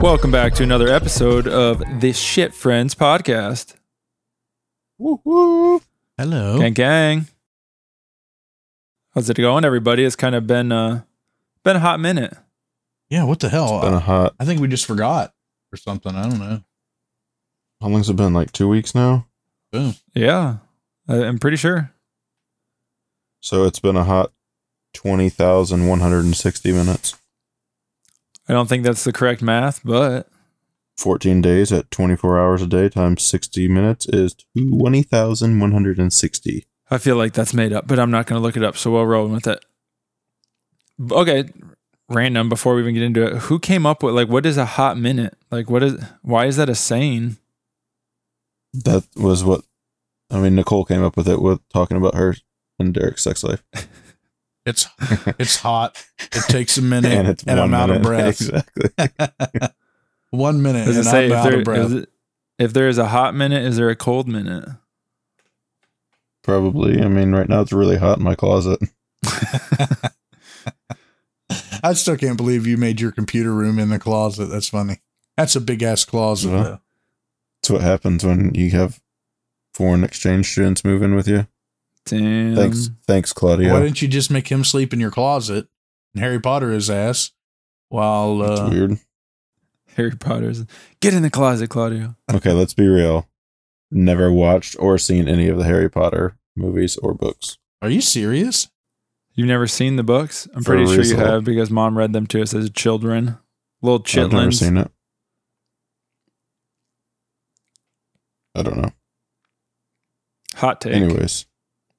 Welcome back to another episode of the Shit Friends podcast. Woo woo. Hello. Gang gang. How's it going, everybody? It's kind of been uh been a hot minute. Yeah, what the hell? It's been a hot. I think we just forgot or something. I don't know. How long's it been? Like two weeks now. Boom. Yeah, I- I'm pretty sure. So it's been a hot twenty thousand one hundred and sixty minutes. I don't think that's the correct math, but Fourteen days at twenty four hours a day times sixty minutes is twenty thousand one hundred and sixty. I feel like that's made up. But I'm not going to look it up, so we'll roll with it. Okay, random. Before we even get into it, who came up with like what is a hot minute? Like what is why is that a saying? That was what I mean. Nicole came up with it with talking about her and Derek's sex life, It's it's hot. It takes a minute, and and, it's one I'm out of breath. exactly. One minute, and say I'm if out there, of breath. is it- if there is a hot minute, is there a cold minute? Probably. I mean, right now it's really hot in my closet. I still can't believe you made your computer room in the closet. That's funny. That's a big ass closet. Yeah. Though. That's what happens when you have foreign exchange students move in with you. Damn. Thanks, thanks, Claudia. Why didn't you just make him sleep in your closet and Harry Potter his ass while That's uh, weird. Harry Potter's. Get in the closet, Claudio. Okay, let's be real. Never watched or seen any of the Harry Potter movies or books. Are you serious? You've never seen the books? I'm For pretty sure you have because mom read them to us as children. Little I've never chitlins. seen it. I don't know. Hot take. Anyways,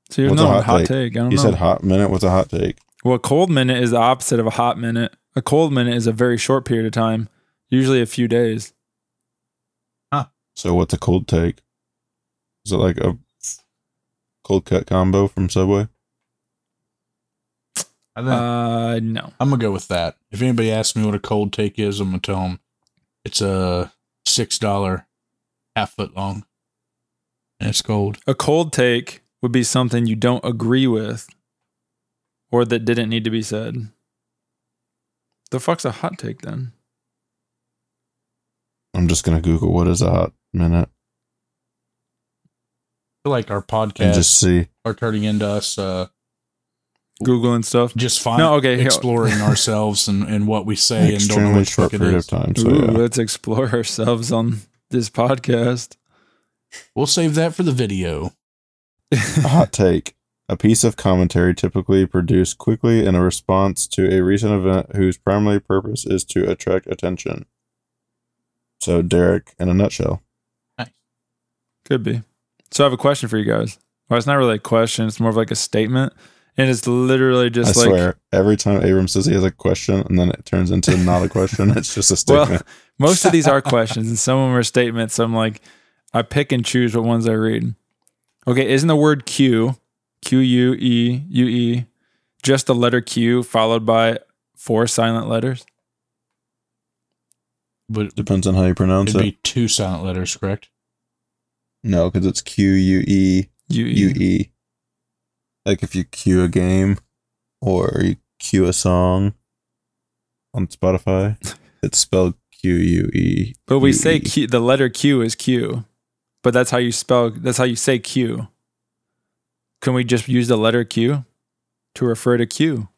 so you what's know a hot, hot hot take? take. I don't you know. said hot minute. What's a hot take? well, a cold minute is the opposite of a hot minute. A cold minute is a very short period of time, usually a few days. Huh. So what's a cold take? Is it like a cold cut combo from Subway? I think Uh, no. I'm gonna go with that. If anybody asks me what a cold take is, I'm gonna tell them it's a six dollar half foot long, and it's cold. A cold take would be something you don't agree with or that didn't need to be said. The fuck's a hot take then? I'm just gonna Google what is a hot minute I feel like our and just see. are turning into us uh, Google and stuff. just fine, No, okay, exploring ourselves and, and what we say and don't know extremely which short period of time. So Ooh, yeah. let's explore ourselves on this podcast. We'll save that for the video. Hot take. A piece of commentary typically produced quickly in a response to a recent event whose primary purpose is to attract attention. So, Derek, in a nutshell. Could be. So I have a question for you guys. Well, it's not really a question, it's more of like a statement. And it's literally just I like swear, every time Abram says he has a question and then it turns into not a question, it's just a well, statement. Most of these are questions and some of them are statements. So I'm like, I pick and choose what ones I read. Okay, isn't the word Q, Q U E U E, just the letter Q followed by four silent letters? But Depends on how you pronounce it'd it. be two silent letters, correct? no, because it's Q U E U U E. E. Like if you cue a game or you cue a song on Spotify, it's spelled Q U E. But we say. Q, the letter Q is Q, but that's how you spell. That's how you say Q. Can we just use the letter Q to refer to Q?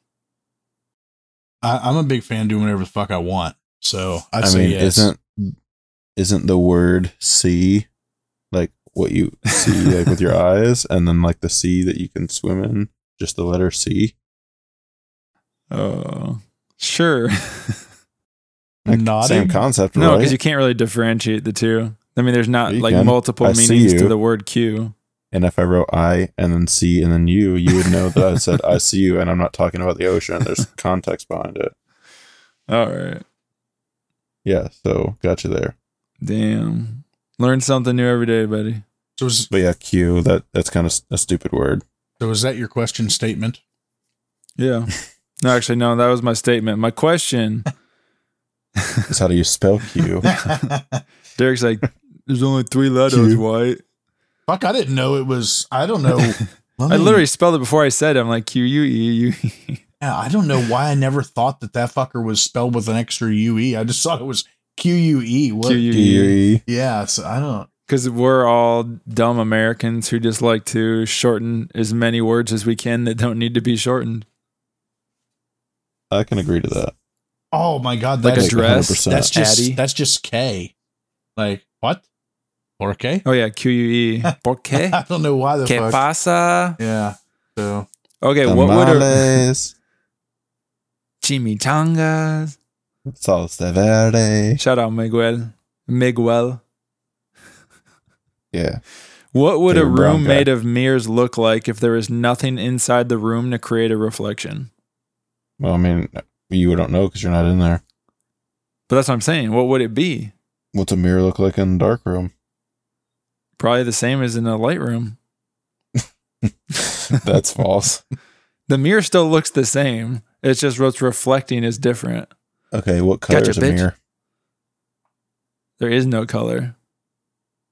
I, I'm a big fan of doing whatever the fuck I want. So I'd I say mean, yes. isn't isn't the word sea like what you see like with your eyes, and then like the sea that you can swim in, just the letter C? Oh, sure. Like, Nodding? same concept, no, right? because you can't really differentiate the two. I mean, there's not You like can. multiple I meanings to the word Q. and if I wrote I and then C and then you, you would know that I said I see you, and I'm not talking about the ocean. There's context behind it. All right. Yeah, so got you there. Damn. Learn something new every day, buddy. so. Is, But yeah, Q. That that's kind of a stupid word. so is that your question statement? Yeah. No, actually, no, that was my statement. My question, Is how do you spell Q? Derek's like, there's only three letters, Q. White. Fuck, I didn't know it was. I don't know. Let I literally spelled it before I said it. I'm like Q U E U. Yeah, I don't know why I never thought that that fucker was spelled with an extra U E. I just thought it was Q U E. What? Q U E. Yeah, so I don't. Because we're all dumb Americans who just like to shorten as many words as we can that don't need to be shortened. I can agree to that. Oh my god, Like that's, a dress. 100%. that's just Addy. that's just K. Like what? Or K? Oh yeah, Q U E. ¿Por qué? I don't know why the ¿Qué fuck. pasa? Yeah. So Okay, what would a chimichangas? salsa verde. Shout out Miguel. Miguel. Yeah. What would a Favorite brown room made of mirrors look like if there was nothing inside the room to create a reflection? Well, I mean, you don't know because you're not in there. But that's what I'm saying. What would it be? What's a mirror look like in a dark room? Probably the same as in a light room. That's false. The mirror still looks the same. It's just what's reflecting is different. Okay, what color Gotcha, is a bitch. mirror? There is no color.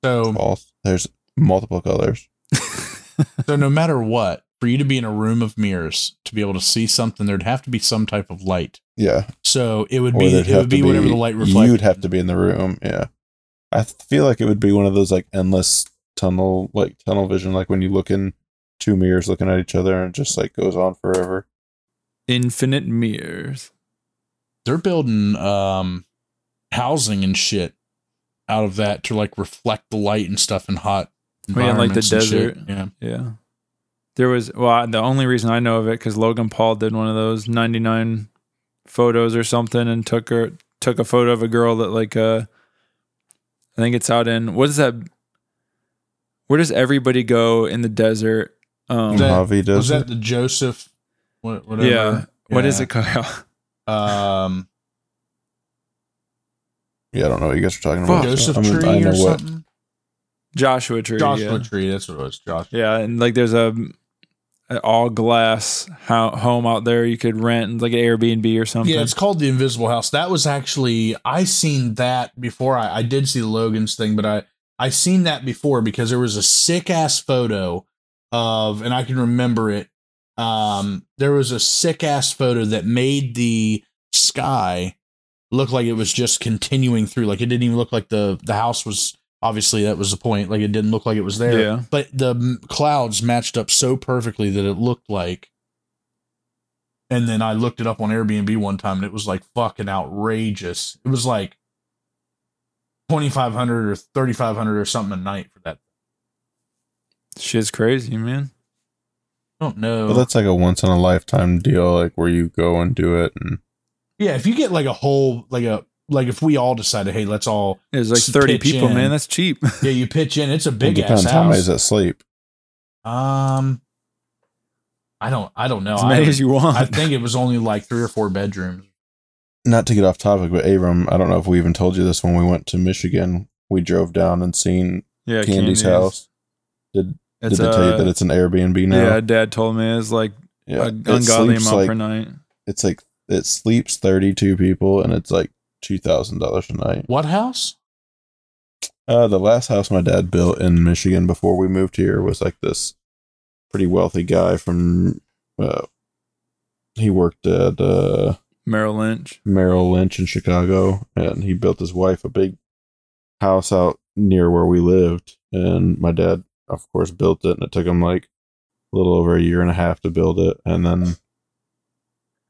so False. There's multiple colors. so no matter what, for you to be in a room of mirrors to be able to see something, there'd have to be some type of light. Yeah. So it would Or be it would to be whatever the light reflects. You'd have to be in the room. Yeah. I feel like it would be one of those like endless tunnel, like tunnel vision, like when you look in two mirrors looking at each other and it just like goes on forever. Infinite mirrors. They're building um housing and shit out of that to like reflect the light and stuff in hot Oh, yeah, like the environments and shit. desert. Yeah. Yeah. There was, well, the only reason I know of it because Logan Paul did one of those 99 photos or something and took her, took a photo of a girl that, like, uh, I think it's out in, what is that? Where does everybody go in the desert? Um, That- Mojave Was Desert. that the Joseph what whatever? yeah. What is it called? Um yeah, I don't know what you guys are talking about. Joseph I mean, Tree I know or what. something? Joshua Tree. Joshua yeah. Tree, that's what it was. Josh. Yeah, and like there's a, a all glass home out there you could rent, like an Airbnb or something. Yeah, it's called the Invisible House. That was actually I seen that before. I, I did see the Logan's thing, but I I seen that before because there was a sick ass photo of, and I can remember it. Um, there was a sick ass photo that made the sky look like it was just continuing through. Like it didn't even look like the the house was. Obviously, that was the point. Like it didn't look like it was there. Yeah. But the clouds matched up so perfectly that it looked like and then I looked it up on Airbnb one time and it was like fucking outrageous. It was like 2500 or 3500 or something a night for that. Shit's crazy, man. I don't know. But that's like a once in a lifetime deal, like where you go and do it. And yeah, if you get like a whole like a like if we all decided, hey, let's all There's like 30 pitch people, in. man. That's cheap. yeah, you pitch in. It's a it big ass depends how many house. is at sleep. Um, I don't I don't know. as many I, as you want. I think it was only like three or four bedrooms. Not to get off topic, but Abram, I don't know if we even told you this when we went to Michigan. We drove down and seen yeah, Candy's house. Did It's did they tell you uh, that it's an Airbnb now? Yeah, dad told me it's like Yeah, an ungodly amount like- per night. It's like it sleeps thirty two people, and it's like two thousand dollars a night. What house? Uh, the last house my dad built in Michigan before we moved here was like this pretty wealthy guy from. Uh, he worked at uh, Merrill Lynch. Merrill Lynch in Chicago, and he built his wife a big house out near where we lived. And my dad, of course, built it, and it took him like a little over a year and a half to build it. And then,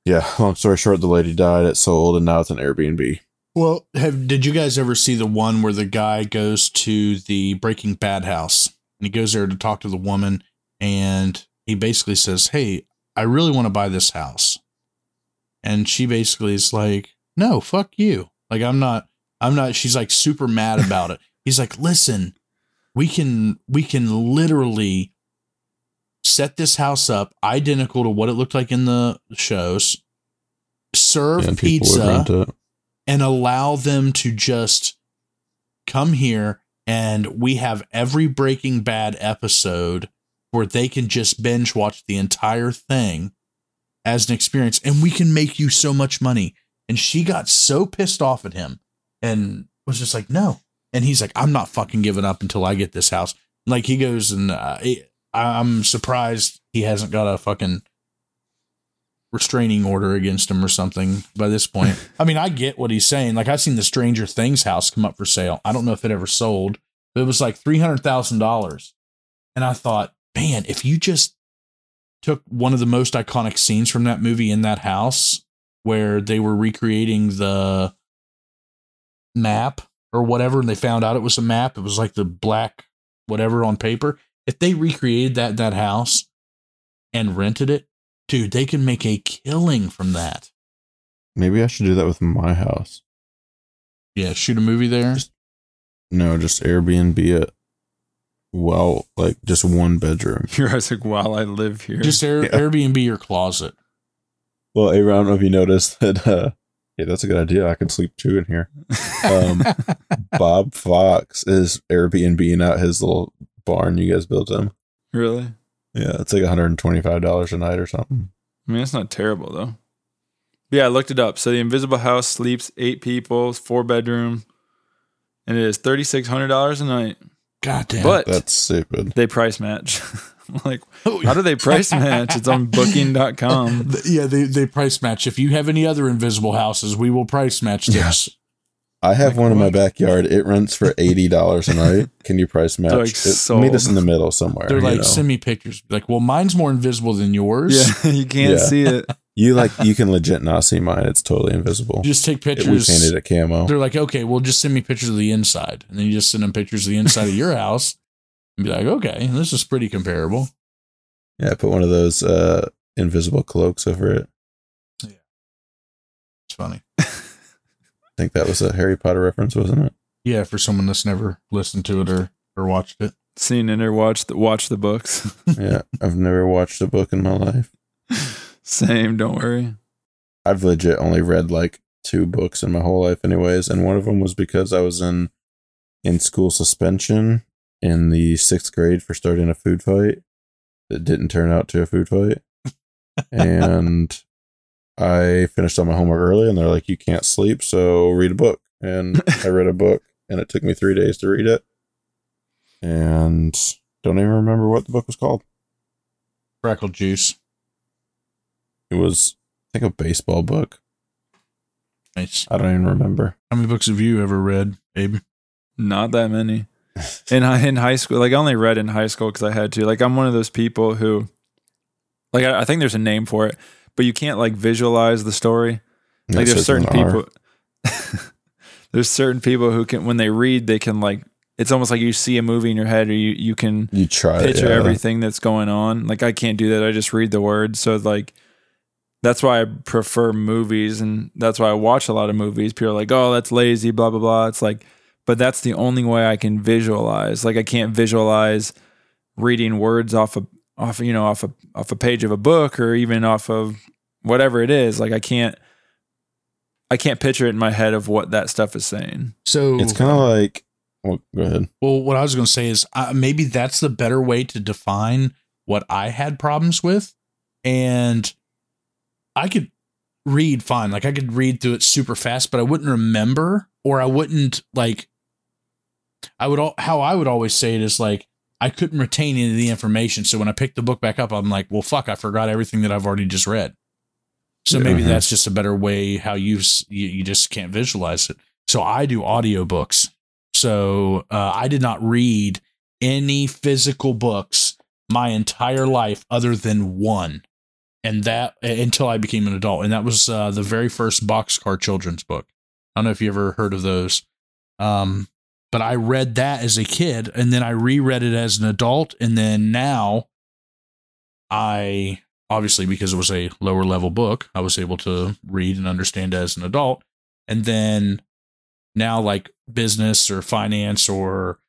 yeah, long story short, the lady died. It sold, and now it's an Airbnb. Well, have did you guys ever see the one where the guy goes to the Breaking Bad house and he goes there to talk to the woman and he basically says, "Hey, I really want to buy this house." And she basically is like, "No, fuck you. Like I'm not I'm not she's like super mad about it. He's like, "Listen, we can we can literally set this house up identical to what it looked like in the shows. Serve would pizza and allow them to just come here and we have every Breaking Bad episode where they can just binge watch the entire thing as an experience and we can make you so much money. And she got so pissed off at him and was just like, no. And he's like, I'm not fucking giving up until I get this house. Like he goes and uh, I'm surprised he hasn't got a fucking restraining order against him or something by this point. I mean, I get what he's saying. Like I've seen the Stranger Things house come up for sale. I don't know if it ever sold, but it was like three hundred thousand dollars. And I thought, man, if you just took one of the most iconic scenes from that movie in that house where they were recreating the map or whatever and they found out it was a map it was like the black whatever on paper if they recreated that that house and rented it dude they can make a killing from that Maybe I should do that with my house. yeah shoot a movie there No, just Airbnb it. Well, like just one bedroom. You're always like, while I live here. just Air, Yeah. airbnb your closet Well, Aaron, I don't know if you noticed that. Uh, yeah, that's a good idea. I could sleep two in here. Um, Bob Fox is Airbnb out his little barn you guys built him. really? Yeah, it's like $125 a night or something. I mean, it's not terrible though. Yeah, I looked it up. So the Invisible House sleeps eight people, four bedroom, and it is thirty six hundred dollars a night. god damn But That's stupid. they price match. like, oh, how do they price match? It's on Booking.com. Th- yeah they, they price match if you have any other invisible houses we will price match this I have Like one in my backyard. It rents for $80 a night. Can you price match? Like It- sold. meet us in the middle somewhere. they're you like know? send me pictures like well mine's more invisible than yours Yeah, you can't Yeah. see it. You like you can legit not see mine. It's totally invisible. just take It, we pictures painted it camo. they're like, okay, well, just send me pictures of the inside. And then you just send them pictures of the inside of your house and be like, okay, this is pretty comparable. Yeah, I put one of those uh invisible cloaks over it. Yeah, it's funny. I think that was a Harry Potter reference, wasn't it? Yeah, for someone that's never listened to it or, or watched it. Seen it or watched the, watch the books. Yeah, I've never watched a book in my life. Same, don't worry. I've legit only read like two books in my whole life, anyways, and one of them was because I was in in school suspension in the sixth grade for starting a food fight that didn't turn out to a food fight, and I finished all my homework early, and they're like, "You can't sleep, so read a book." And I read a book, and it took me three days to read it, and don't even remember what the book was called. Crackle juice. It was, I think, a baseball book. Nice. I don't even remember. How many books have you ever read, Abe? Not that many. In in high school, like I only read in high school because I had to. Like I'm one of those people who, like I, I think there's a name for it, but you can't like visualize the story. Like there's certain with an R. people. there's certain people who can when they read they can like it's almost like you see a movie in your head or you you can You try it. picture yeah. everything that's going on. Like I can't do that. I just read the words. So like that's why I prefer movies and that's why I watch a lot of movies. People are like, "Oh, that's lazy, blah blah blah." It's like but that's the only way I can visualize. Like I can't visualize reading words off of off you know off a off a page of a book or even off of whatever it is. Like I can't I can't picture it in my head of what that stuff is saying. So It's kind of like. Well, go ahead. Well, what I was going to say is uh, maybe that's the better way to define what I had problems with. And I could read fine. Like I could read through it super fast, but I wouldn't remember or I wouldn't like, I would, all how I would always say it is like, I couldn't retain any of the information. So when I picked the book back up, I'm like, well, fuck, I forgot everything that I've already just read. So maybe Mhm. that's just a better way how you, you, you just can't visualize it. So I do audiobooks. So uh, I did not read any physical books my entire life other than one. And that until I became an adult. And that was uh, the very first Boxcar children's book. I don't know if you ever heard of those. Um, but I read that as a kid and then I reread it as an adult. And then now I obviously, because it was a lower level book, I was able to read and understand as an adult. And then now, like business or finance or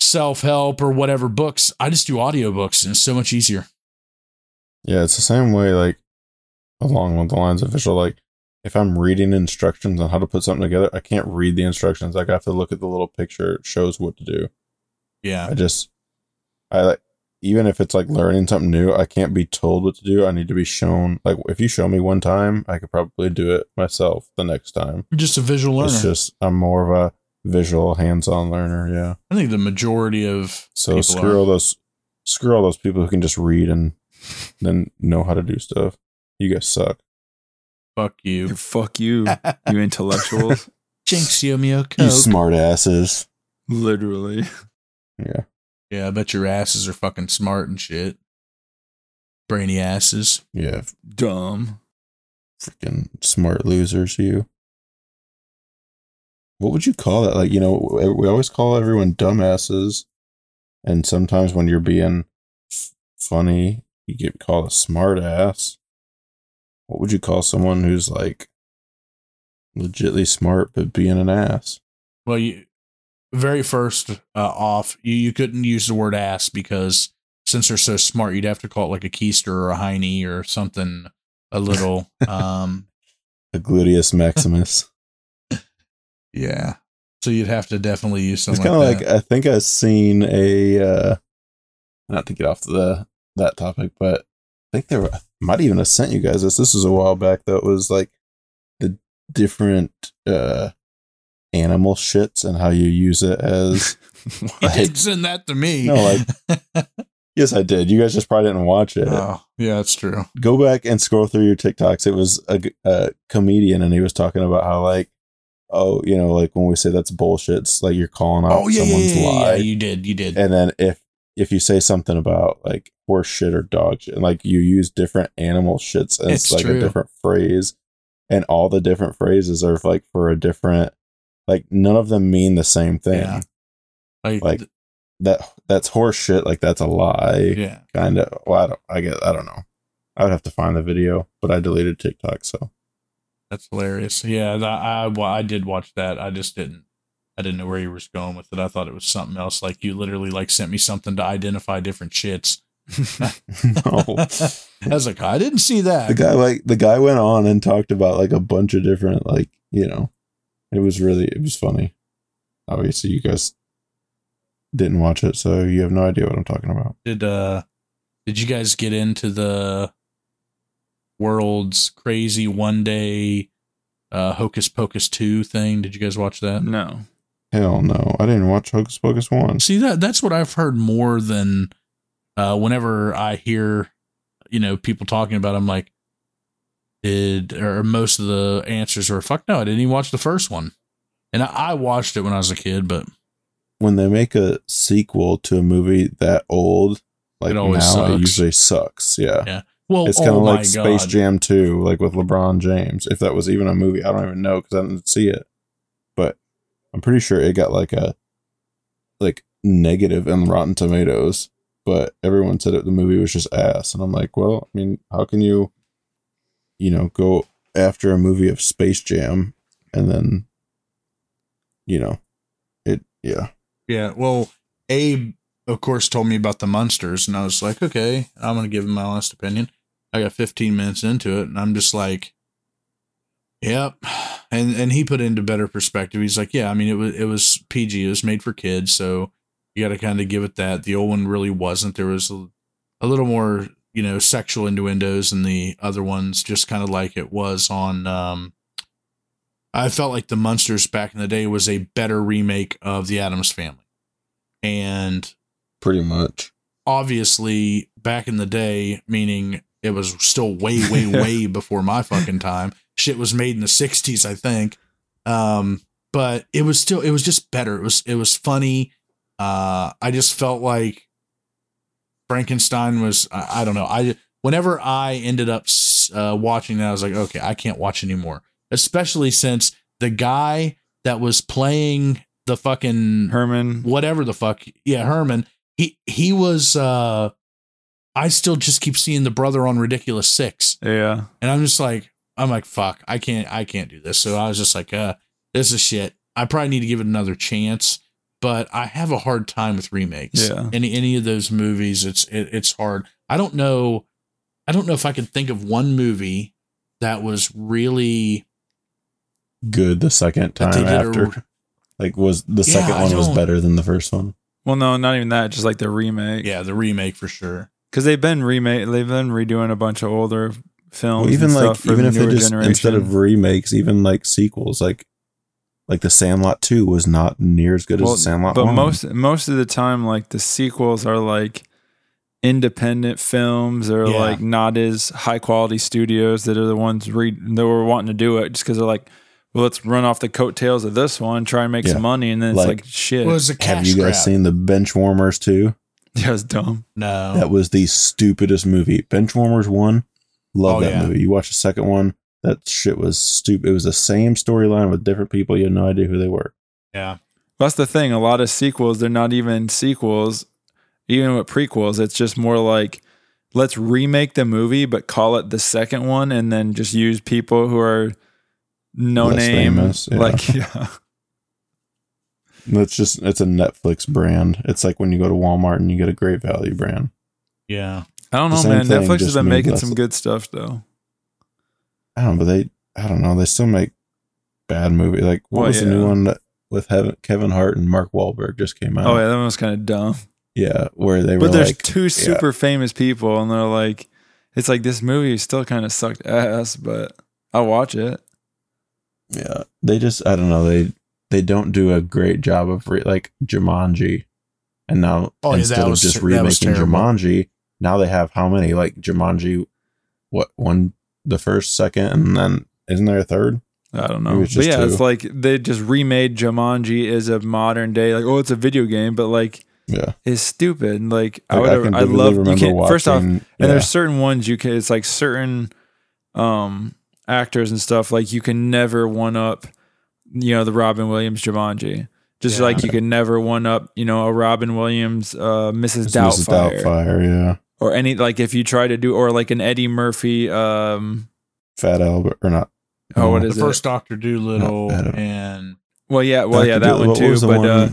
self help or whatever books, I just do audiobooks and it's so much easier. Yeah, it's the same way, like along with the lines of visual. Like, if I'm reading instructions on how to put something together, I can't read the instructions. Like, I have to look at the little picture. It shows what to do. Yeah. I just, I like, even if it's like learning something new, I can't be told what to do. I need to be shown. Like, if you show me one time, I could probably do it myself the next time. You're just a visual learner. It's just, I'm more of a visual, hands-on learner. Yeah. I think the majority of So screw are. all those, screw all those people who can just read and then know how to do stuff. You guys suck. Fuck you. Fuck you, you intellectuals. Jinx you, Mio You Coke. smart asses. Literally. Yeah. yeah, I bet your asses are fucking smart and shit. Brainy asses. Yeah. Dumb. Freaking smart losers, you. What would you call that? Like, you know, we always call everyone dumbasses. And sometimes when you're being f- funny, you get called a smart ass. What would you call someone who's like legitly smart but being an ass? Well, you very first uh, off, you, you couldn't use the word ass because since they're so smart, you'd have to call it like a keister or a hiney or something a little. um, A gluteus maximus. yeah. So you'd have to definitely use something. It's kind of like, like. I think I've seen a uh not to get off the that topic, but I think there were, I might even have sent you guys this. This was a while back though. It was like the different uh animal shits and how you use it as You like- did send that to me. No, like- Yes, I did. You guys just probably didn't watch it. oh, yeah, that's true. Go back and scroll through your TikToks. It was a comedian and he was talking about how like oh, you know, like when we say that's bullshit, it's like you're calling out Oh, yeah, someone's yeah, yeah, lie. yeah. You did. You did. and then if if you say something about like horse shit or dog shit, and like you use different animal shits as It's like true. a different phrase, and all the different phrases are like for a different, like none of them mean the same thing. Yeah. like, like, That that's horse shit. Like that's a lie. yeah. Kind of. Well, I don't. I get. I don't know. I would have to find the video, but I deleted TikTok. So That's hilarious. Yeah, that, I well, I did watch that. I just didn't. I didn't know where you was going with it. I thought it was something else. Like you literally like sent me something to identify different shits. no. I was like, I didn't see that. the guy like the guy went on and talked about like a bunch of different like you know it was really it was funny obviously you guys didn't watch it so you have no idea what i'm talking about Did uh, did you guys get into the world's crazy one day uh Hocus Pocus two thing? Did you guys watch that? No. Hell no. I didn't watch hocus pocus one See that that's what I've heard more than uh whenever I hear you know people talking about it, I'm like did or most of the answers are fuck no I didn't even watch the first one. And I, I watched it when I was a kid but when they make a sequel to a movie that old like It now always it usually sucks yeah, Yeah. well it's kind oh of my like space God. jam 2 like with lebron james if that was even a movie. I don't even know because i didn't see it i'm pretty sure it got like a like negative in rotten tomatoes but everyone said it the movie was just ass and i'm like well i mean how can you you know go after a movie of space jam and then you know it yeah. Yeah well Abe of course told me about the monsters and I was like okay I'm gonna give him my honest opinion. I got 15 minutes into it and I'm just like Yep. And and he put it into better perspective. He's like, yeah, I mean it was it was PG, it was made for kids, so you got to kind of give it that. The old one really wasn't. There was a, a little more, you know, sexual innuendos and the other ones just kind of like it was on um I felt like the Munsters back in the day was a better remake of the Addams family. And pretty much obviously back in the day, meaning it was still way, way, way before my fucking time. Shit was made in the '60s, I think. Um, but it was still, it was just better. It was, it was funny. Uh, I just felt like Frankenstein was, I, I don't know. I whenever I ended up uh, watching that, I was like, okay, I can't watch anymore. Especially since the guy that was playing the fucking Herman. whatever the fuck yeah herman he he was uh i still just keep seeing the brother on ridiculous six Yeah. and i'm just like i'm like fuck i can't i can't do this so i was just like uh this is shit i probably need to give it another chance but i have a hard time with remakes Yeah. any any of those movies it's it, it's hard i don't know i don't know if i could think of one movie that was really good the second time did a- after like was the Yeah, second one was better than the first one Well, no, not even that. Just like the remake. yeah the remake for sure Because they've been remake. They've been redoing a bunch of older films. Well, even and like stuff even if they just generation. instead of remakes, even like sequels, like Like the Sandlot two was not near as good as the Sandlot but one. most most of the time, like the sequels are like independent films or Yeah. like not as high quality studios that are the ones re- that were wanting to do it just because they're like, well, let's run off the coattails of this one, try and make Yeah. some money, and then it's Like- like, shit, It was a cash Have you guys grab. seen the Benchwarmers two? yeah, it's dumb. No. That was the stupidest movie. Benchwarmers one, love Oh, that yeah. movie. You watch the second one, that shit was stupid. It was the same storyline with different people. You had no idea who they were. yeah. That's the thing. A lot of sequels, they're not even sequels, even with prequels. It's just more like, let's remake the movie, but call it the second one, and then just use people who are no Less name. famous, yeah. Like, yeah. It's just it's a Netflix brand. It's like when you go to Walmart and you get a great value brand. Yeah. I don't know, man. thing, Netflix has been making less- some good stuff, though. I don't know, but they I don't know. They still make bad movie. Like what Well, was the new one that with Heaven, Kevin Hart and Mark Wahlberg just came out? Oh, yeah, that one was kind of dumb. yeah, where they were But there's like, two super famous people, and they're like, it's like this movie still kind of sucked ass, but I'll watch it. yeah, they just I don't know. They they don't do a great job of re- like Jumanji, and now Oh, yeah, instead that of was- just that was remaking terrible. Jumanji, now they have how many like Jumanji? What one? The first, second, and then isn't there a third? I don't know. But yeah, it's like they just remade Jumanji as a modern day, like, oh, it's a video game, but like Yeah, it's stupid. Like, I would, I, vividly love. You can't. First off, watching- and yeah. there's certain ones you can. It's like certain um actors and stuff. Like you can never one up, you know, the Robin Williams Jumanji. Just Yeah. like you can never one up, you know, a Robin Williams, uh, Mrs. It's Mrs. Doubtfire, Doubtfire, yeah, or any like if you try to do, or like an Eddie Murphy. Um, Fat Albert or not? oh, what no, is the it? first Doctor Doolittle Not and well, yeah, well, Dr. yeah, that Doolittle- one what too. was the But one? uh,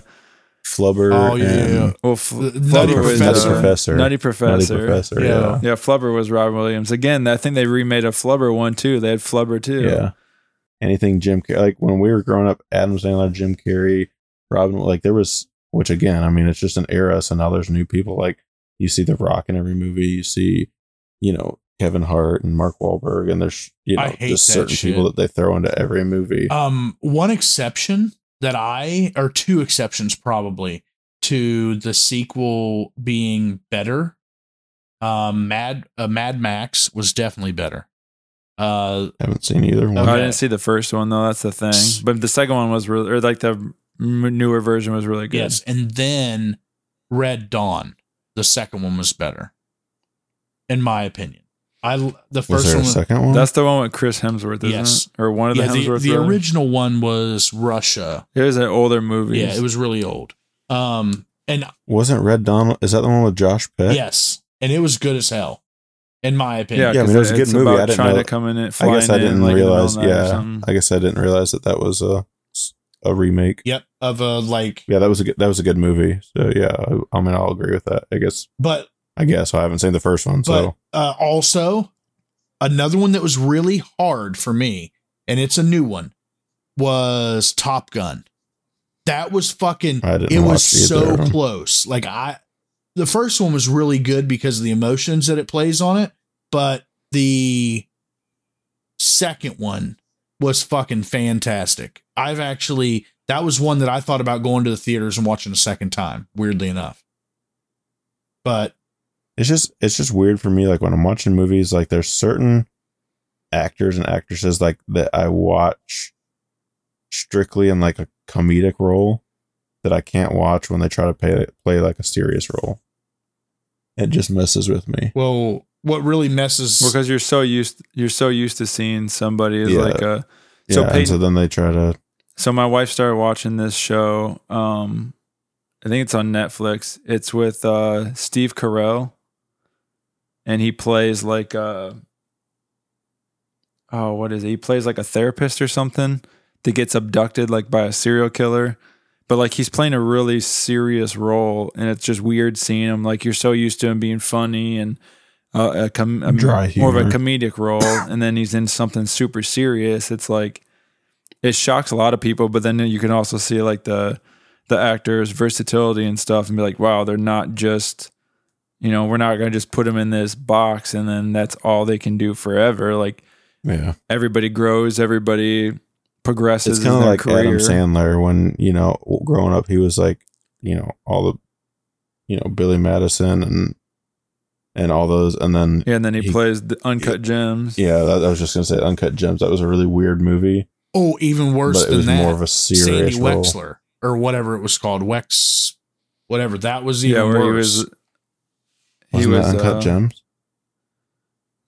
Flubber. Oh, yeah, and yeah, yeah. well, F- The Flubber Nutty was Nutty Professor. uh, Professor. Nutty Nutty Professor. Professor. Yeah. Yeah. Yeah, Flubber was Robin Williams. Again, I think they remade a Flubber one too. They had Flubber too. Yeah. Anything Jim Carrey, like when we were growing up, Adam Sandler, Jim Carrey, Robin, like there was, which again, I mean, it's just an era. So now there's new people. Like you see The Rock in every movie. You see, you know, Kevin Hart and Mark Wahlberg, and there's, you know, just certain shit. people that they throw into every movie. Um, one exception that I, or two exceptions probably to the sequel being better. Um, Mad uh, Mad Max was definitely better. Uh, haven't seen either one. I didn't see the first one though. That's the thing. But the second one was really, or like the newer version was really good. yes, and then Red Dawn, the second one was better, in my opinion. I the Was first there a one, second one? That's the one with Chris Hemsworth, isn't Yes. it? Or one of the yeah, the, Hemsworth the brothers? original one was Russia. It was an older movie. Yeah, it was really old. Um, and Wasn't Red Dawn? Is that the one with Josh Peck? yes, and it was good as hell, in my opinion. Yeah, Yeah, I mean, 'cause it was a good movie. I didn't trying know- to come in and I guess I didn't in the realize. of the night or Yeah. I guess I didn't realize that that was a a remake. Yep, of a like, Yeah, that was a good, that was a good movie. So yeah, I, I mean, I'll agree with that. I guess but I guess I haven't seen the first one, but so uh, also another one that was really hard for me, and it's a new one, was Top Gun. That was fucking. It was so close. Like I, the first one was really good because of the emotions that it plays on it, but the second one was fucking fantastic. I've actually that was one that I thought about going to the theaters and watching a second time. Weirdly enough, but it's just it's just weird for me. Like when I'm watching movies, like there's certain actors and actresses like that I watch strictly in like a comedic role that I can't watch when they try to play play like a serious role. It just messes with me. well, what really messes because you're so used you're so used to seeing somebody as Yeah. like a Yeah, So and so then they try to So my wife started watching this show. Um, I think it's on Netflix. It's with uh, Steve Carell, and he plays like a oh, what is it? He plays like a therapist or something that gets abducted like by a serial killer. But like he's playing a really serious role, and it's just weird seeing him. Like you're so used to him being funny and uh, a, com- a Dry more of a comedic role, and then he's in something super serious. It's like it shocks a lot of people, but then you can also see like the the actors' versatility and stuff, and be like, wow, they're not just you know, we're not gonna just put them in this box and then that's all they can do forever. Like yeah. everybody grows, everybody progresses. It's kind of like career. Adam Sandler when you know growing up he was like you know all the you know Billy Madison and and all those and then Yeah, and then he, He- plays the Uncut Gems. yeah that, I was just gonna say Uncut Gems that was a really weird movie Oh, even worse but it than was that. more of a serious Sandy role. Wexler or whatever it was called. Wex, whatever. That was even yeah, where worse. he was. He Wasn't was that Uncut uh, Gems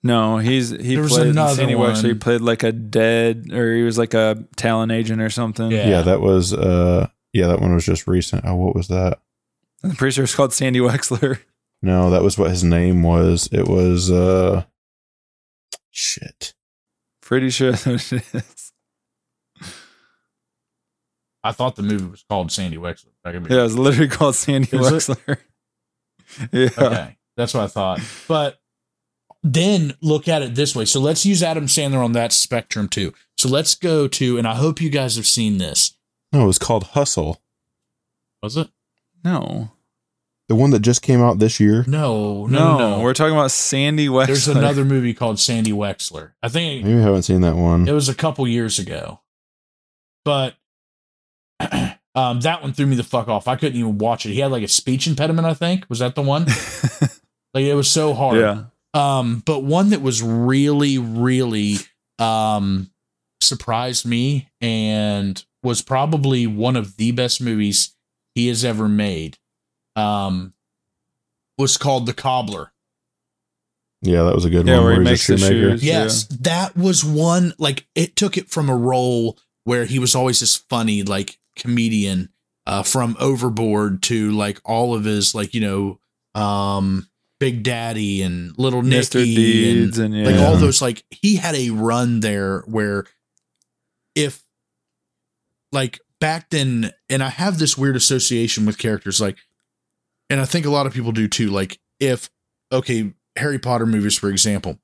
No, he's he There was played another Sandy Wexler. He played like a dead, or he was like a talent agent or something. Yeah. yeah. that was uh yeah that one was just recent oh what was that I'm pretty sure it's called Sandy Wexler. no that was what his name was it was uh shit Pretty sure that's what it is. I thought the movie was called Sandy Wexler. I could be- Yeah, it's literally called Sandy Is? Wexler. yeah. Okay, that's what I thought. But then look at it this way. So let's use Adam Sandler on that spectrum too. So let's go to, and I hope you guys have seen this. no it was called Hustle Was it? No. The one that just came out this year No, no, No, no. no. we're talking about Sandy Wexler. There's another movie called Sandy Wexler. I think maybe I haven't seen that one it was a couple years ago, but um, that one threw me the fuck off. I couldn't even watch it. He had like a speech impediment. I think was that the one. like it was so hard. yeah. Um, but one that was really, really um surprised me and was probably one of the best movies he has ever made. Um was called The Cobbler. yeah that was a good Yeah, one where he he's makes the shoemaker. shoes. Yes, that was one like it took it from a role where he was always this funny like comedian uh from Overboard to like all of his like you know um Big Daddy and Little Nicky Mr. and Deeds and, yeah. like all those like he had a run there where if like back then and I have this weird association with characters like and I think a lot of people do too like if okay Harry Potter movies for example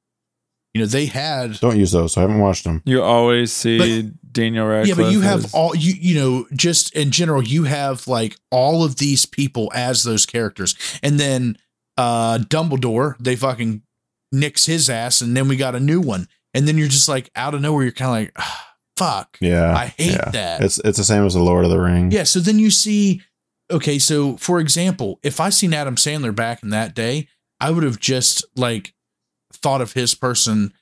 you know they had Don't use those. I haven't watched them. You always see Daniel Radcliffe. yeah but you have as- all you you know just in general you have like all of these people as those characters and then uh Dumbledore they fucking nicks his ass and then we got a new one and then you're just like out of nowhere you're kind of like fuck Yeah, I hate yeah. that It's it's the same as the Lord of the Rings. yeah so then you see okay so for example if I seen Adam Sandler back in that day I would have just like thought of his person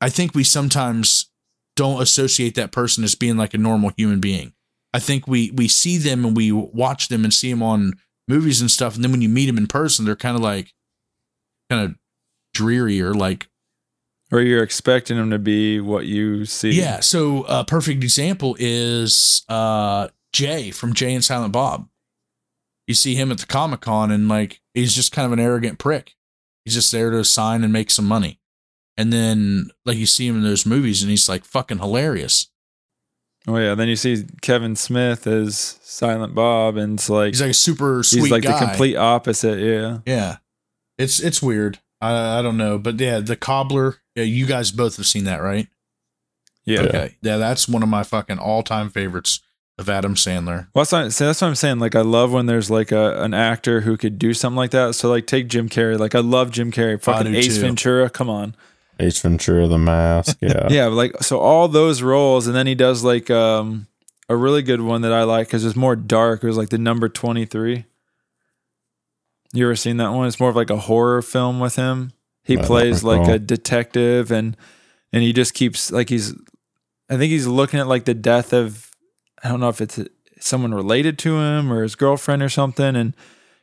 I think we sometimes don't associate that person as being like a normal human being. I think we we see them and we watch them and see them on movies and stuff, and then when you meet them in person, they're kind of like kind of dreary or like or you're expecting them to be what you see. yeah. So a perfect example is uh Jay from Jay and Silent Bob. You see him at the Comic Con and like he's just kind of an arrogant prick. He's just there to sign and make some money. And then like you see him in those movies and he's like fucking hilarious. Oh yeah. Then you see Kevin Smith as Silent Bob, and it's like He's like a super sweet he's like guy. the complete opposite. Yeah. Yeah. It's it's weird. I I don't know, but yeah, the cobbler. Yeah, you guys both have seen that, right? Yeah. Okay. Yeah, that's one of my fucking all time favorites of Adam Sandler. Well, that's, what, see, that's what I'm saying. Like, I love when there's like a an actor who could do something like that. So, like, take Jim Carrey. Like, I love Jim Carrey. Fucking Ace too. Ventura. Come on. Ace Ventura, The Mask. Yeah. Yeah, like so all those roles, and then he does like um a really good one that I like because it's more dark. It was like the number twenty three. You ever seen that one? It's more of like a horror film with him. He I plays like a detective, and and he just keeps like he's. I think he's looking at like the death of. I don't know if it's someone related to him or his girlfriend or something, and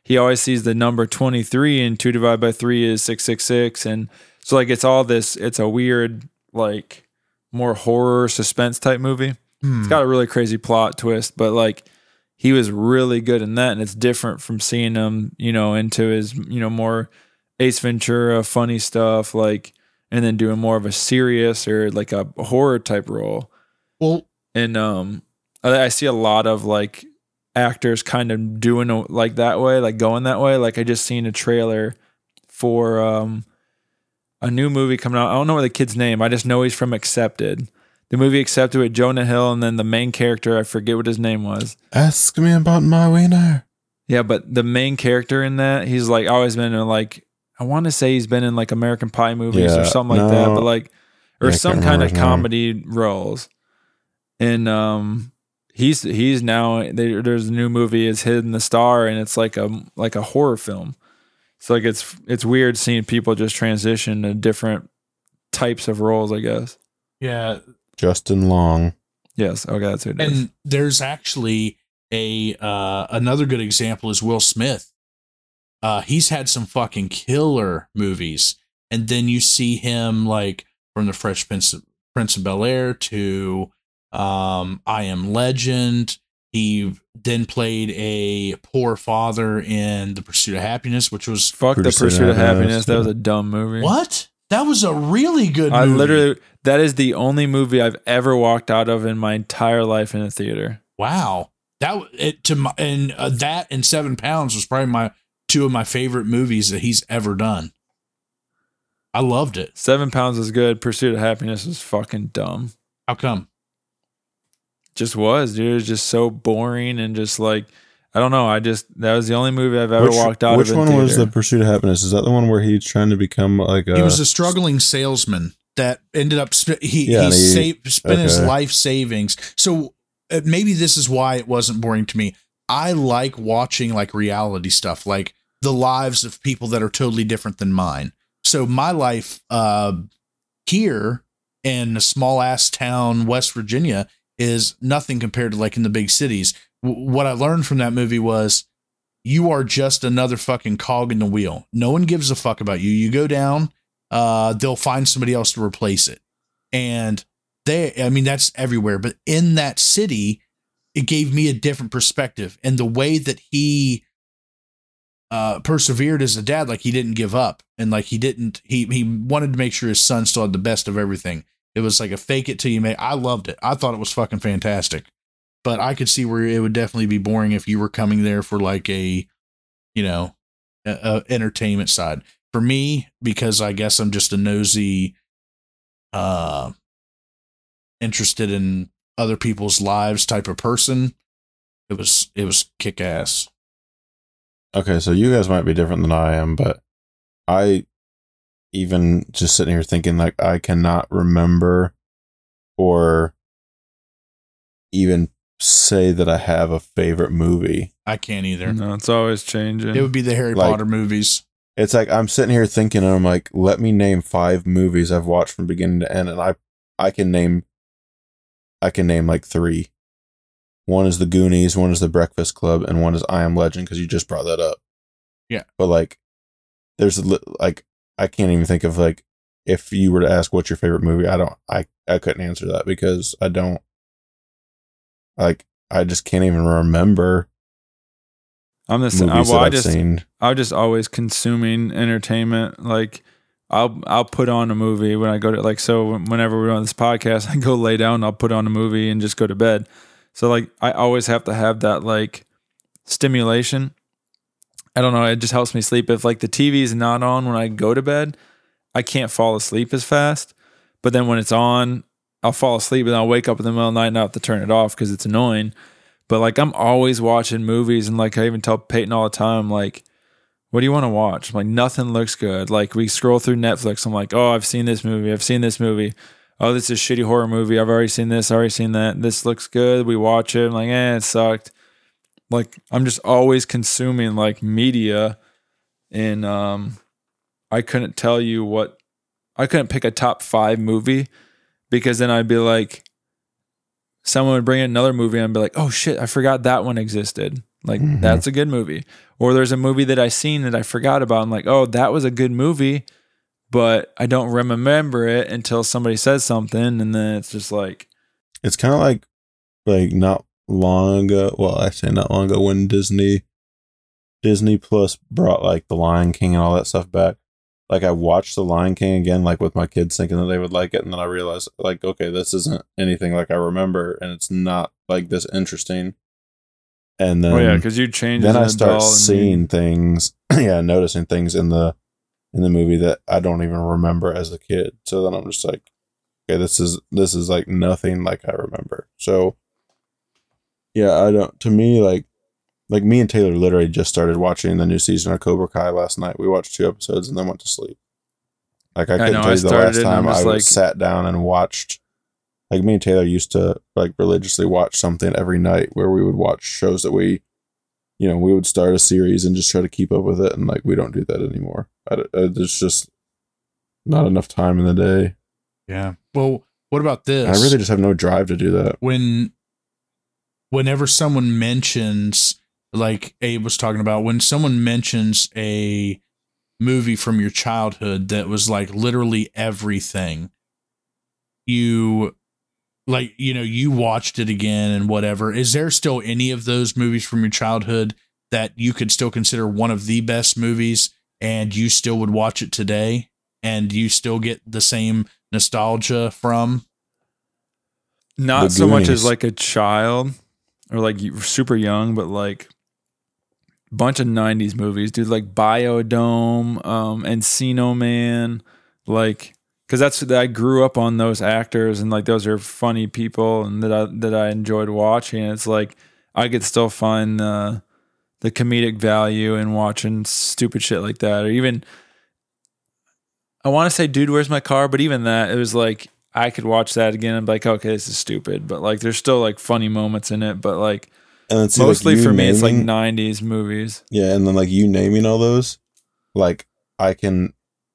he always sees the number twenty three, and two divided by three is six six six, and so like it's all this. It's a weird like more horror suspense type movie. Hmm. It's got a really crazy plot twist, but like he was really good in that, and it's different from seeing him, you know, into his, you know, more Ace Ventura funny stuff, like, and then doing more of a serious or like a horror type role. Well, And um, I, see a lot of like actors kind of doing like that way, like going that way. Like I just seen a trailer for um a new movie coming out. I don't know the kid's name. I just know he's from Accepted. The movie Accepted with Jonah Hill, and then the main character, I forget what his name was. Ask me about my wiener. Yeah, but the main character in that, he's like always been in like I want to say he's been in like American Pie movies Yeah, or something like that, but like or Yeah, some kind of comedy roles. and um, he's he's now there, there's a new movie it's Hidden the Star, and it's like a like a horror film. So like it's it's weird seeing people just transition to different types of roles. I guess. Yeah, Justin Long. Yes. Okay, that's who it is. and there's actually a uh, another good example is Will Smith. Uh, he's had some fucking killer movies, and then you see him like from the Fresh Prince of, Prince of Bel Air to um, I Am Legend. He then played a poor father in The Pursuit of Happiness, which was Fuck the Pursuit of Pursuit of Happiness, Happiness. That was a dumb movie. what? That was a really good. I movie. literally that is the only movie I've ever walked out of in my entire life in a theater. Wow. That it to my and uh, that and Seven Pounds was probably my two of my favorite movies that he's ever done. I loved it. Seven Pounds is good. Pursuit of Happiness is fucking dumb. How come? Just was, dude. It was just so boring and just like I don't know. I just that was the only movie I've ever which walked out which of. in one was the. Pursuit of Happiness? Is that the one where he's trying to become like a? he was a struggling salesman that ended up sp- he Yeah, he, he- saved, spent his life savings. So uh, maybe this is why it wasn't boring to me. I like watching like reality stuff, like the lives of people that are totally different than mine. So my life uh, here in a small ass town, West Virginia, is nothing compared to like in the big cities. W- what I learned from that movie was you are just another fucking cog in the wheel. No one gives a fuck about you. You go down, uh, they'll find somebody else to replace it. And they, I mean, that's everywhere. But in that city, it gave me a different perspective. And the way that he uh, persevered as a dad, like he didn't give up and like he didn't, he, he wanted to make sure his son still had the best of everything. It was like a fake it till you make. I loved it. I thought it was fucking fantastic. But I could see where it would definitely be boring if you were coming there for like a, you know, a, a entertainment side. For me, because I guess I'm just a nosy, uh, interested in other people's lives type of person. It was it was kick ass. Okay, so you guys might be different than I am, but I even just sitting here thinking like I cannot remember or even say that I have a favorite movie. I can't either. No, it's always changing. It would be the Harry Like- Potter movies. It's like I'm sitting here thinking and I'm like, let me name five movies I've watched from beginning to end and I I can name I can name like three. One is The Goonies, one is The Breakfast Club, and one is I Am Legend because you just brought that up. Yeah. But like there's a li- like I can't even think of like if you were to ask what's your favorite movie, I don't I I couldn't answer that because I don't like I just can't even remember I'm the same. I, well, I I've just seen. I'm just always consuming entertainment. Like I'll I'll put on a movie when I go to like so whenever we're on this podcast, I go lay down, I'll put on a movie and just go to bed. So like I always have to have that like stimulation. I don't know, it just helps me sleep. If like the TV is not on when I go to bed, I can't fall asleep as fast. But then when it's on, I'll fall asleep and I'll wake up in the middle of the night and I have to turn it off because it's annoying. But like I'm always watching movies and like I even tell Peyton all the time, like, what do you want to watch? I'm like nothing looks good. Like we scroll through Netflix, I'm like, oh, I've seen this movie, I've seen this movie. Oh, this is a shitty horror movie. I've already seen this, already seen that. This looks good. We watch it. I'm like, eh, it sucked. Like I'm just always consuming like media and um I couldn't tell you what I couldn't pick a top five movie because then I'd be like, someone would bring in another movie and I'd be like, oh shit, I forgot that one existed. Like Mhm. that's a good movie. Or there's a movie that I seen that I forgot about. I'm like, oh, that was a good movie, but I don't remember it until somebody says something, and then it's just like, It's kind of like like not long ago. Well, I say not long ago when Disney Disney Plus brought like The Lion King and all that stuff back. Like I watched The Lion King again, like with my kids, thinking that they would like it, and then I realized, like, okay, this isn't anything like I remember, and it's not like this interesting. And then oh yeah, because you change. then I start and you- seeing things, yeah, noticing things in the in the movie that I don't even remember as a kid. So then I'm just like, okay, this is this is like nothing like I remember. So yeah, I don't. To me, like like me and Taylor literally just started watching the new season of Cobra Kai last night. We watched two episodes and then went to sleep. Like I couldn't know, tell you the last it and I'm time I just like- sat down and watched like me and Taylor used to like religiously watch something every night where we would watch shows that we, you know, we would start a series and just try to keep up with it, and like we don't do that anymore. I, don't- uh, there's just not enough time in the day. Yeah. Well, what about this? I really just have no drive to do that. when whenever someone mentions like Abe was talking about when someone mentions a movie from your childhood that was like literally everything you like you know you watched it again and whatever is there still any of those movies from your childhood that you could still consider one of the best movies and you still would watch it today and you still get the same nostalgia from? Not so much as like a child or like super young, but like bunch of '90s movies, dude. Like Bio-Dome, um, Encino Man, like because that's I grew up on those actors and like those are funny people and that I that I enjoyed watching. It's like I could still find the the comedic value in watching stupid shit like that, or even I want to say, dude, where's my car? But even that, it was like I could watch that again and be like, okay, this is stupid. But like, there's still like funny moments in it. But like, And then see, mostly you for me, it's like '90s movies. Yeah, and then like you naming all those, like I can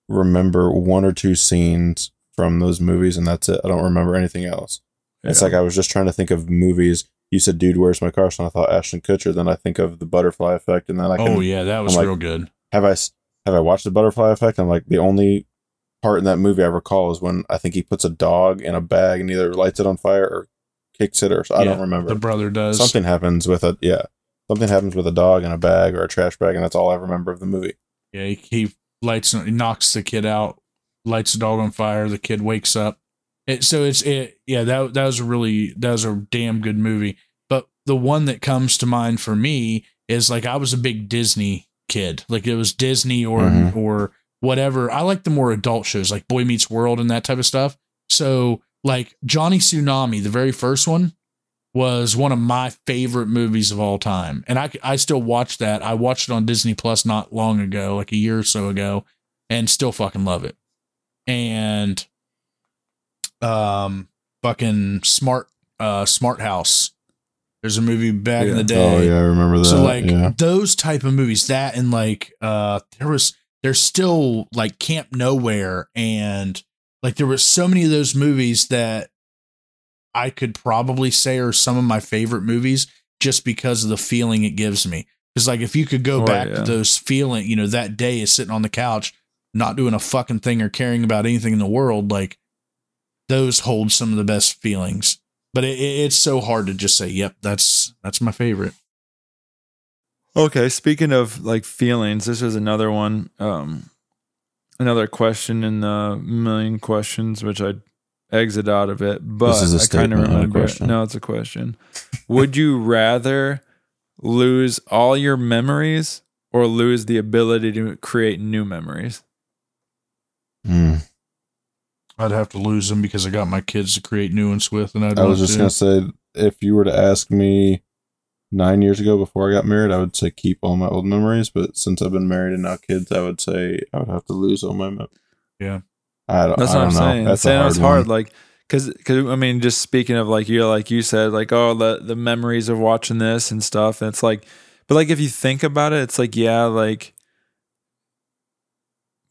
remember one or two scenes from those movies, and that's it. I don't remember anything else. It's like I was just trying to think of movies. You said, "Dude, where's my car?" So I thought Ashton Kutcher. Then I think of the Butterfly Effect, and then I oh, can oh yeah that was I'm like- real good have I have I watched the Butterfly Effect? I'm like the only part in that movie I recall is when I think he puts a dog in a bag and either lights it on fire or kicks it, or I Yeah, don't remember. the brother does Something happens with a yeah, something happens with a dog in a bag or a trash bag, and that's all I remember of the movie. Yeah, he, he lights, he knocks the kid out, lights the dog on fire. The kid wakes up. It, so it's it, yeah. That that was a really that was a damn good movie. But the one that comes to mind for me is like I was a big Disney kid. Like it was Disney or Mhm. or whatever. I like the more adult shows like Boy Meets World and that type of stuff. So like Johnny Tsunami, the very first one, was one of my favorite movies of all time. And I, I still watch that. I watched it on Disney Plus not long ago, like a year or so ago, and still fucking love it. And um fucking smart uh smart house. There's a movie back in the day. Oh yeah, I remember that. So like yeah. those type of movies, that and like uh there was there's still like Camp Nowhere and like there were so many of those movies that I could probably say are some of my favorite movies just because of the feeling it gives me. Because like if you could go Oh, back yeah. to those feeling, you know, that day is sitting on the couch, not doing a fucking thing or caring about anything in the world, like those hold some of the best feelings. But it, it- it's so hard to just say, "Yep, that's that's my favorite." Okay, speaking of like feelings, this is another one. Um, another question in the million questions, which I exit out of it, but is a I kind of statement, not a remember. it. question. No, it's a question. Would you rather lose all your memories or lose the ability to create new memories? Hmm. I'd have to lose them because I got my kids to create new ones with, and I I was just do. gonna say, if you were to ask me nine years ago before I got married, I would say keep all my old memories. But since I've been married and now kids, I would say I would have to lose all my. Mem- Yeah. I don't. That's I what I'm don't know. saying. That's saying hard it's hard, one. like because because I mean, just speaking of like you, like you said, like oh the the memories of watching this and stuff. And it's like, but like if you think about it, it's like yeah, like.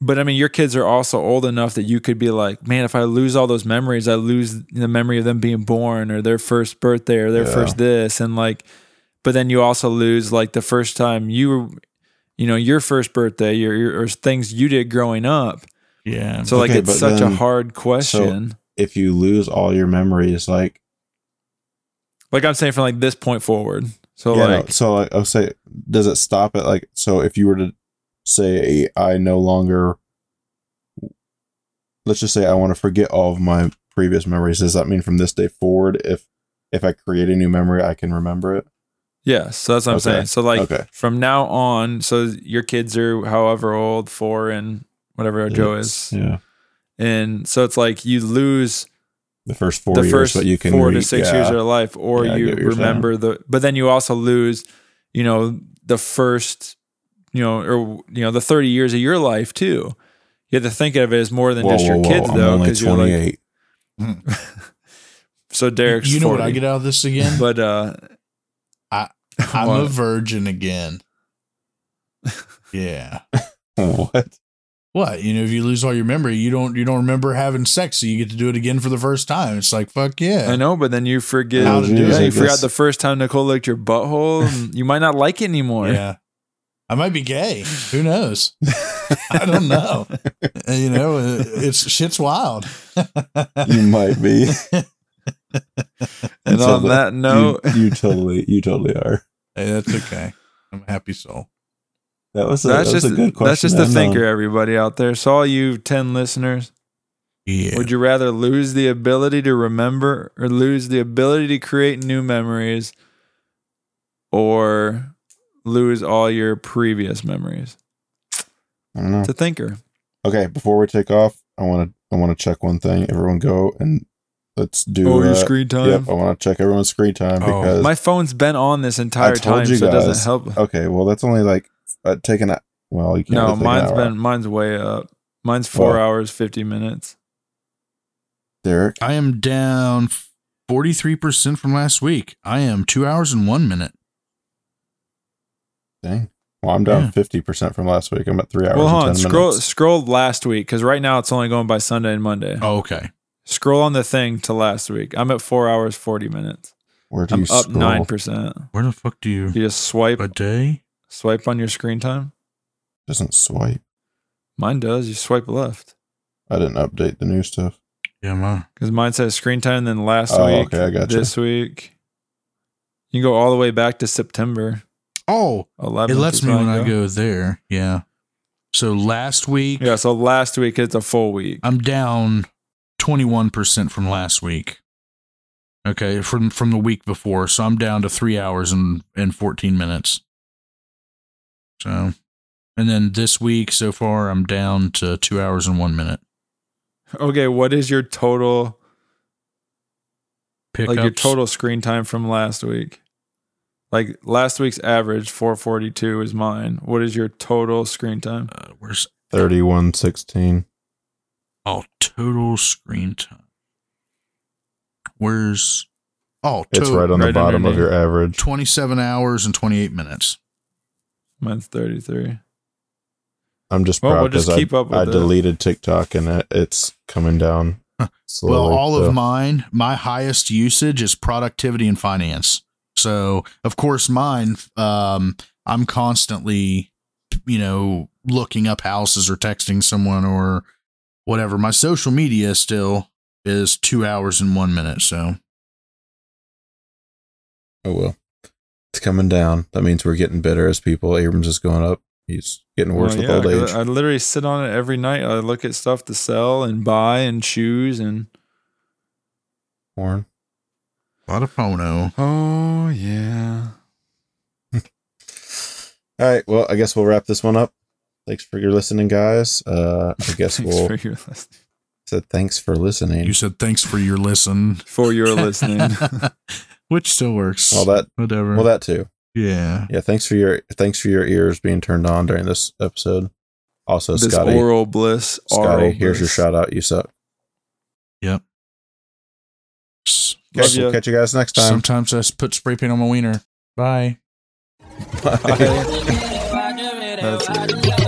But I mean, your kids are also old enough that you could be like, man, if I lose all those memories, I lose the memory of them being born or their first birthday or their Yeah. first this, and like, but then you also lose like the first time you were, you know, your first birthday, your, your or things you did growing up. yeah. So like Okay, it's but such a hard question. if you lose all your memories, like like I'm saying from like this point forward. So yeah, no, like so like I'll say, does it stop at like so? If you were to say I no longer, let's just say I want to forget all of my previous memories. Does that mean from this day forward, if if I create a new memory, I can remember it? Yes, so that's what I'm Okay. saying. So like Okay. from now on, so your kids are however old, four and whatever Joe is, Yeah, and so it's like you lose the first four the years, first but you can four re- to six yeah. years of their life, or Yeah, you get what you're remember the, but then you also lose, you know, the first, you know, or you know, the 30 years of your life too. You have to think of it as more than Whoa, just your whoa, whoa, kids I'm though, because you're like, 28. So Derek's you know 40. what I get out of this again? But uh I'm what? a virgin again. Yeah. what? What? You know, if you lose all your memory, you don't you don't remember having sex, so you get to do it again for the first time. It's like fuck yeah. I know, but then you forget. How to do yeah, it, you forgot the first time Nicole licked your butthole. you might not like it anymore. Yeah. I might be gay. Who knows? I don't know. you know, uh, it's shit's wild. You might be. And So on the- that note, you, you totally, you totally are. Hey, that's okay. I'm a happy soul. That was a, that's that was just a good question. that's just a thinker, everybody out there. So all you ten listeners, Yeah. would you rather lose the ability to remember or lose the ability to create new memories, or lose all your previous memories? I don't know. It's a thinker. Okay, before we take off, I want to I want to check one thing. Everyone go and let's do. oh, your uh, screen time. Yep, I want to check everyone's screen time Oh, because My phone's been on this entire I told time, you so it doesn't help. okay, well that's only like uh, taking a well you can't No, really take an mine's hour. been mine's way up. Mine's four What? hours fifty minutes. Derek. I am down 43% from last week. I am two hours and one minute. Dang. Well, I'm down Yeah. fifty percent from last week. I'm at three hours Well, and hold ten on. Scroll minutes. scroll last week because right now it's only going by Sunday and Monday. Oh, okay. Scroll on the thing to last week. I'm at four hours forty minutes. Where do I'm you up nine percent. Where the fuck do you. You just swipe A day? swipe on your screen time. Doesn't swipe. Mine does. You swipe left I didn't update the new stuff. Yeah, my. because mine says screen time. Then last Oh, week, okay, I got gotcha. this week. You can go all the way back to September Oh, 11th. it lets me when when I go there. Yeah. So last week, Yeah, so last week it's a full week. I'm down 21% from last week. Okay, from from the week before. So I'm down to 3 hours and and 14 minutes. So and then this week so far I'm down to 2 hours and 1 minute. Okay, what is your total Pickups. like your total screen time from last week? Like last week's average 442 is mine. What is your total screen time? uh, where's Thirty-one sixteen. Oh total screen time. Where's Oh, It's to- right on the right bottom of your average. 27 hours and 28 minutes. Mine's 33. I'm just Well, proud we'll just because keep I, up with I deleted TikTok and it, it's coming down. Slowly, Well, all so- of mine, my highest usage is productivity and finance. So, of course, mine, um, I'm constantly, you know, looking up houses or texting someone or whatever. My social media still is two hours and one minute. So, Oh well, it's coming down. That means we're getting better as people. Abrams is going up. He's getting worse Well, with yeah, old 'cause age. I literally sit on it every night. I look at stuff to sell and buy and choose and Warren. a lot of phono. oh yeah. All right. Well, I guess we'll wrap this one up. Thanks for your listening, guys. Uh, I guess we'll for your listening. said thanks for listening. You said thanks for your listen. For your listening. Which still works. Well, that Whatever. well that too. yeah. Yeah. Thanks for your thanks for your ears being turned on during this episode. Also, this Scotty. oral bliss. Scotty, oral here's your shout out. You suck. Yep. Okay, Love we'll catch you guys next time. Sometimes I s- put spray paint on my wiener. Bye. Bye. That's it.